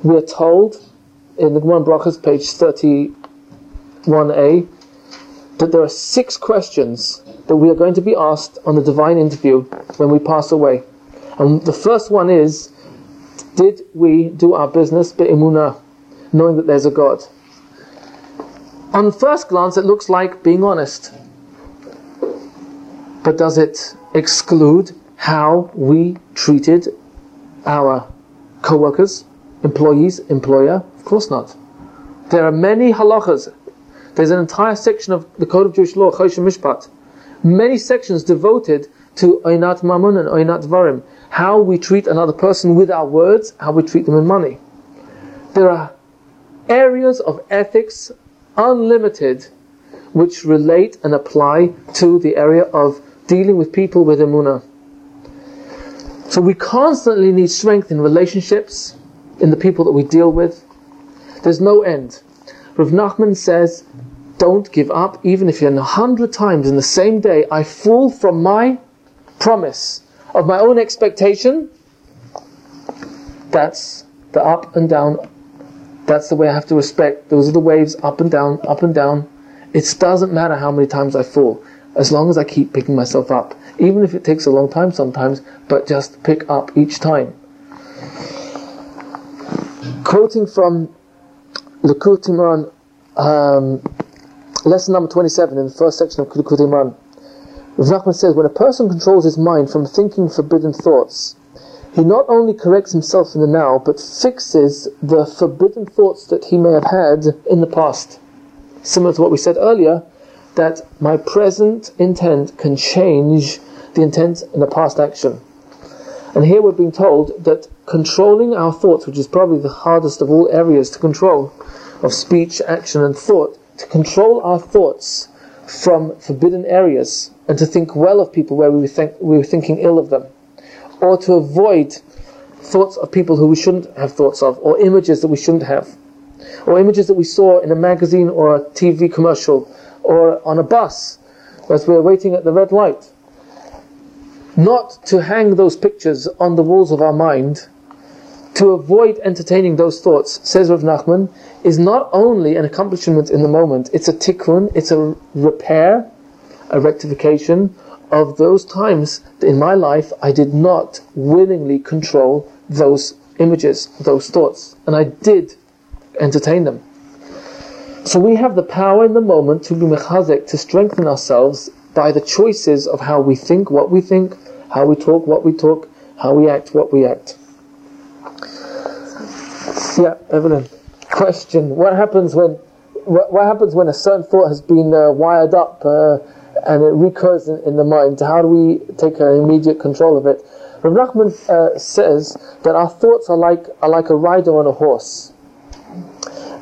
We are told in the Gemara Brachas, page 31a, that there are six questions that we are going to be asked on the divine interview when we pass away. And the first one is, did we do our business be'emunah, knowing that there's a God? On first glance, it looks like being honest. But does it exclude how we treated our co workers, employees, employer? Of course not. There are many halachas. There's an entire section of the Code of Jewish Law, Choshen Mishpat. Many sections devoted to Oinat Mamun and Oinat Varim. How we treat another person with our words, how we treat them in money. There are areas of ethics unlimited, which relate and apply to the area of dealing with people with emuna. So we constantly need strength in relationships, in the people that we deal with. There's no end. Rav Nachman says, don't give up, even if you're a hundred times in the same day, I fall from my promise of my own expectation, that's the up and down. That's the way I have to respect. Those are the waves up and down, up and down. It doesn't matter how many times I fall, as long as I keep picking myself up. Even if it takes a long time sometimes, but just pick up each time. Quoting from Likutei Moharan, um, lesson number 27 in the first section of Moharan, Rav Nachman says, when a person controls his mind from thinking forbidden thoughts, he not only corrects himself in the now, but fixes the forbidden thoughts that he may have had in the past. Similar to what we said earlier, that my present intent can change the intent in the past action. And here we're being told that controlling our thoughts, which is probably the hardest of all areas to control, of speech, action, and thought, to control our thoughts from forbidden areas and to think well of people where we were, think, we were thinking ill of them, or to avoid thoughts of people who we shouldn't have thoughts of, or images that we shouldn't have, or images that we saw in a magazine or a TV commercial, or on a bus as we were waiting at the red light. Not to hang those pictures on the walls of our mind, to avoid entertaining those thoughts, says Rav Nachman, is not only an accomplishment in the moment, it's a tikkun, it's a repair, a rectification of those times in my life I did not willingly control those images, those thoughts, and I did entertain them. So we have the power in the moment to be mechazek, to strengthen ourselves by the choices of how we think, what we think, how we talk, what we talk, how we act, what we act. Yeah, Evelyn. Question: What happens when what, what happens when a certain thought has been uh, wired up uh, and it recurs in, in, the mind? How do we take immediate control of it? Rav Nachman uh, says that our thoughts are like are like a rider on a horse,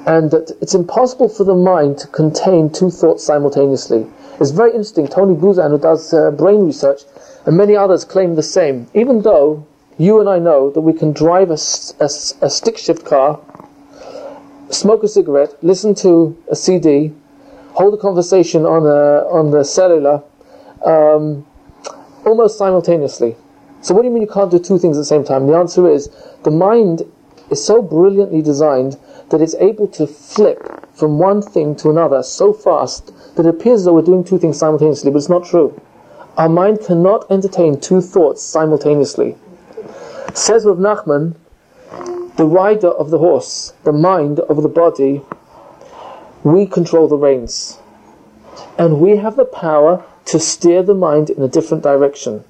and that it's impossible for the mind to contain two thoughts simultaneously. It's very interesting. Tony Buzan, who does uh, brain research, and many others claim the same. Even though you and I know that we can drive a, a, a stick shift car smoke a cigarette, listen to a CD, hold a conversation on a, on the cellular, um, almost simultaneously. So what do you mean you can't do two things at the same time? The answer is the mind is so brilliantly designed that it's able to flip from one thing to another so fast that it appears as though we're doing two things simultaneously, but it's not true. Our mind cannot entertain two thoughts simultaneously. Says Rav Nachman, the rider of the horse, the mind of the body, we control the reins. And we have the power to steer the mind in a different direction.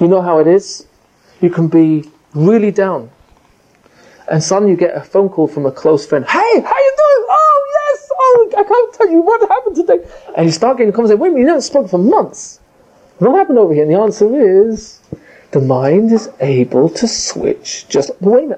You know how it is? You can be really down. And suddenly you get a phone call from a close friend. Hey, how you doing? Oh, yes. Oh, I can't tell you what happened today. And you start getting a conversation. Wait a minute, you haven't spoken for months. What happened over here? And the answer is the mind is able to switch. Just wait.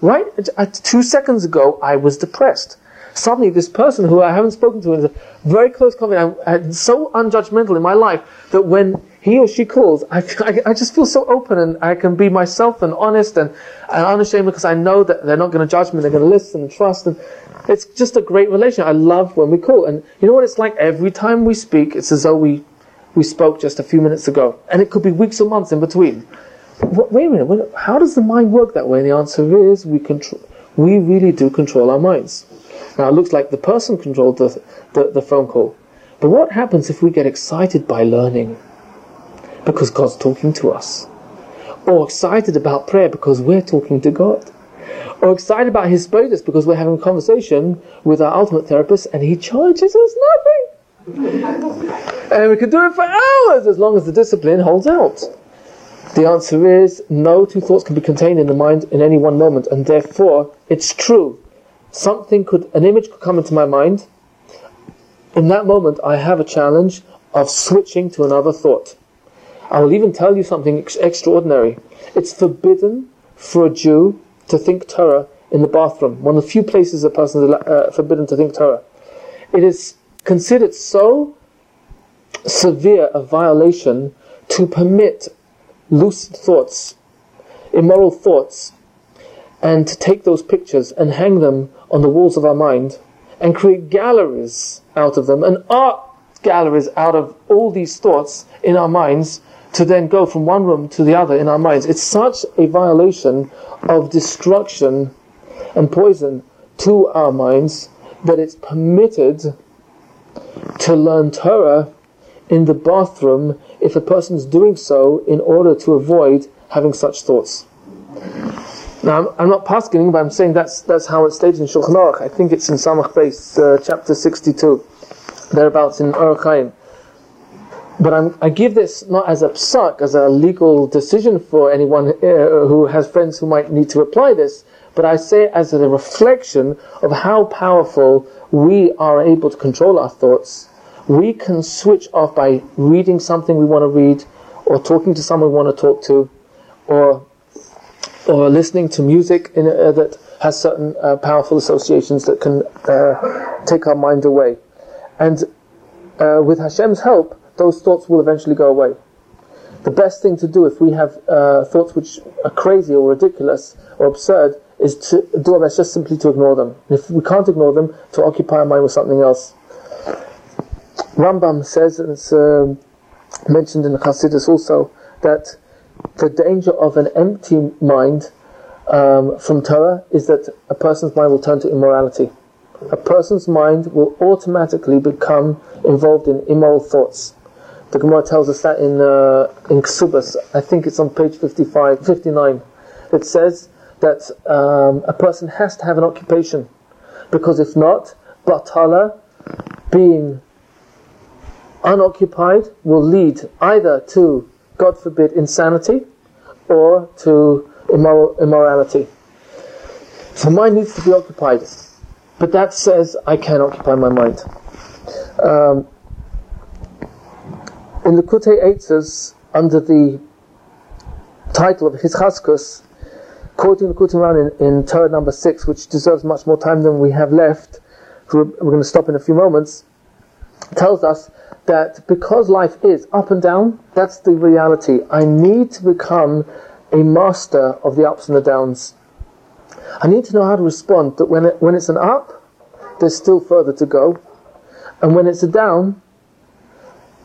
Right uh, two seconds ago, I was depressed. Suddenly, this person who I haven't spoken to in a very close contact, I'm so unjudgmental in my life that when he or she calls, I, I, I, just feel so open and I can be myself and honest and, and unashamed because I know that they're not going to judge me, they're going to listen and trust. And it's just a great relation. I love when we call. And you know what it's like? Every time we speak, it's as though we, we spoke just a few minutes ago. And it could be weeks or months in between wait a minute, how does the mind work that way? And the answer is we control, we really do control our minds. Now it looks like the person controlled the, the, the phone call. But what happens if we get excited by learning? Because God's talking to us. Or excited about prayer because we're talking to God. Or excited about hisbodedus because we're having a conversation with our ultimate therapist and He charges us nothing. And we can do it for hours as long as the discipline holds out. The answer is no two thoughts can be contained in the mind in any one moment, and therefore it's true. Something could, an image could come into my mind. In that moment, I have a challenge of switching to another thought. I will even tell you something ex- extraordinary. It's forbidden for a Jew to think Torah in the bathroom. One of the few places a person is uh, forbidden to think Torah. It is considered so severe a violation to permit lucid thoughts, immoral thoughts, and to take those pictures and hang them on the walls of our mind and create galleries out of them and art galleries out of all these thoughts in our minds to then go from one room to the other in our minds. It's such a violation of destruction and poison to our minds that it's permitted to learn Torah in the bathroom if a person's doing so in order to avoid having such thoughts. Now, I'm, I'm not paskening, but I'm saying that's that's how it's stated in Shulchan Aruch. I think it's in Samach Beis, uh, chapter 62, thereabouts in Orach Chaim. But I'm, i give this not as a psak, as a legal decision for anyone uh, who has friends who might need to apply this, but I say it as a reflection of how powerful we are able to control our thoughts. We can switch off by reading something we want to read, or talking to someone we want to talk to, or or listening to music in, uh, that has certain uh, powerful associations that can uh, take our mind away. And uh, with Hashem's help, those thoughts will eventually go away. The best thing to do if we have uh, thoughts which are crazy or ridiculous or absurd is to do our best just simply to ignore them. And if we can't ignore them, to occupy our mind with something else. Rambam says, and it's uh, mentioned in the Chassidus also, that the danger of an empty mind um, from Torah is that a person's mind will turn to immorality. A person's mind will automatically become involved in immoral thoughts. The Gemara tells us that in uh, in Ksubas, I think it's on page 55, 59. It says that um, a person has to have an occupation, because if not, batala, being unoccupied, will lead either to, God forbid, insanity, or to immoral, immorality. So mind needs to be occupied, but that says I can occupy my mind. Um, in Likutei Eitzes, under the title of Hischazkus, quoting the Kutim in, in Torah number 6, which deserves much more time than we have left, we're, we're going to stop in a few moments, tells us that because life is up and down, that's the reality. I need to become a master of the ups and the downs. I need to know how to respond that when, it, when it's an up, there's still further to go. And when it's a down,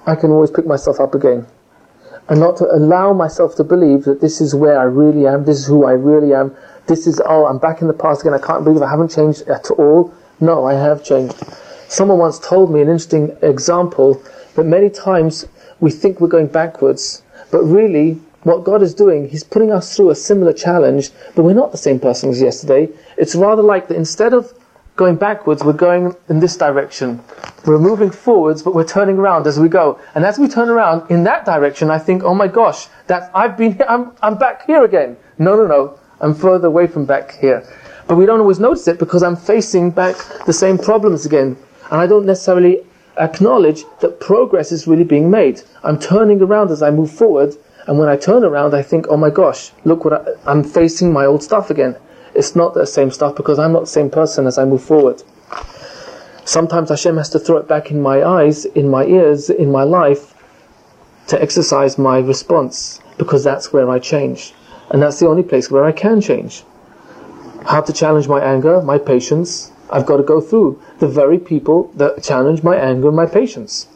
I can always pick myself up again. And not to allow myself to believe that this is where I really am, this is who I really am, this is, oh, I'm back in the past again, I can't believe I haven't changed at all. No, I have changed. Someone once told me an interesting example that many times we think we're going backwards, but really, what God is doing, He's putting us through a similar challenge, but we're not the same person as yesterday. It's rather like that instead of going backwards, we're going in this direction. We're moving forwards, but we're turning around as we go. And as we turn around in that direction, I think, oh my gosh, that I've been here, I'm, I'm back here again. No, no, no, I'm further away from back here. But we don't always notice it because I'm facing back the same problems again. And I don't necessarily acknowledge that progress is really being made. I'm turning around as I move forward, and when I turn around, I think, oh my gosh, look what I, I'm facing my old stuff again it's not the same stuff because I'm not the same person as I move forward. Sometimes Hashem has to throw it back in my eyes, in my ears, in my life to exercise my response because that's where I change. And that's the only place where I can change. How to challenge my anger, my patience, I've got to go through the very people that challenge my anger and my patience.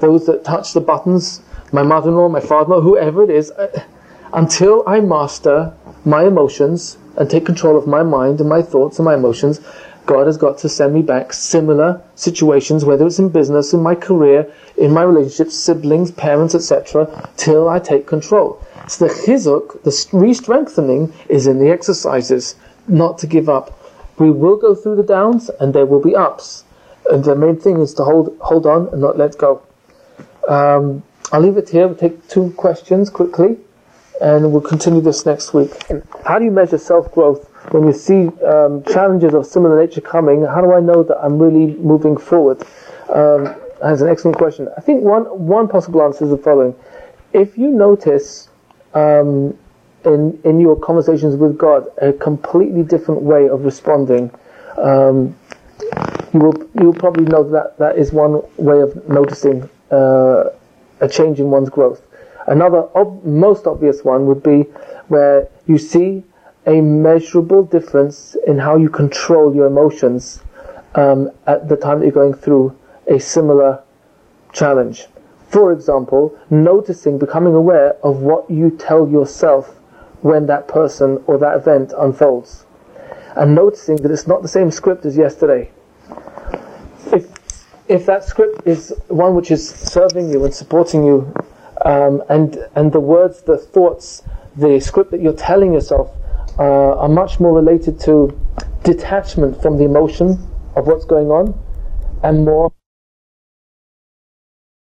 Those that touch the buttons, my mother in law, my father in law, whoever it is, uh, until I master my emotions and take control of my mind and my thoughts and my emotions, God has got to send me back similar situations, whether it's in business, in my career, in my relationships, siblings, parents, etc., till I take control. So the chizuk, the re-strengthening, is in the exercises, not to give up. We will go through the downs, and there will be ups. And the main thing is to hold hold on and not let go. Um, I'll leave it here. We'll take two questions quickly and we'll continue this next week. How do you measure self growth when you see um, challenges of similar nature coming? How do I know that I'm really moving forward? Um, that's an excellent question. I think one one possible answer is the following: If you notice um, in in your conversations with God a completely different way of responding, um, you will you will probably know that that is one way of noticing uh, a change in one's growth. Another ob- most obvious one would be where you see a measurable difference in how you control your emotions um, at the time that you're going through a similar challenge. For example, noticing, becoming aware of what you tell yourself when that person or that event unfolds. And noticing that it's not the same script as yesterday. If, if that script is one which is serving you and supporting you, um, and, and the words, the thoughts, the script that you're telling yourself uh, are much more related to detachment from the emotion of what's going on and more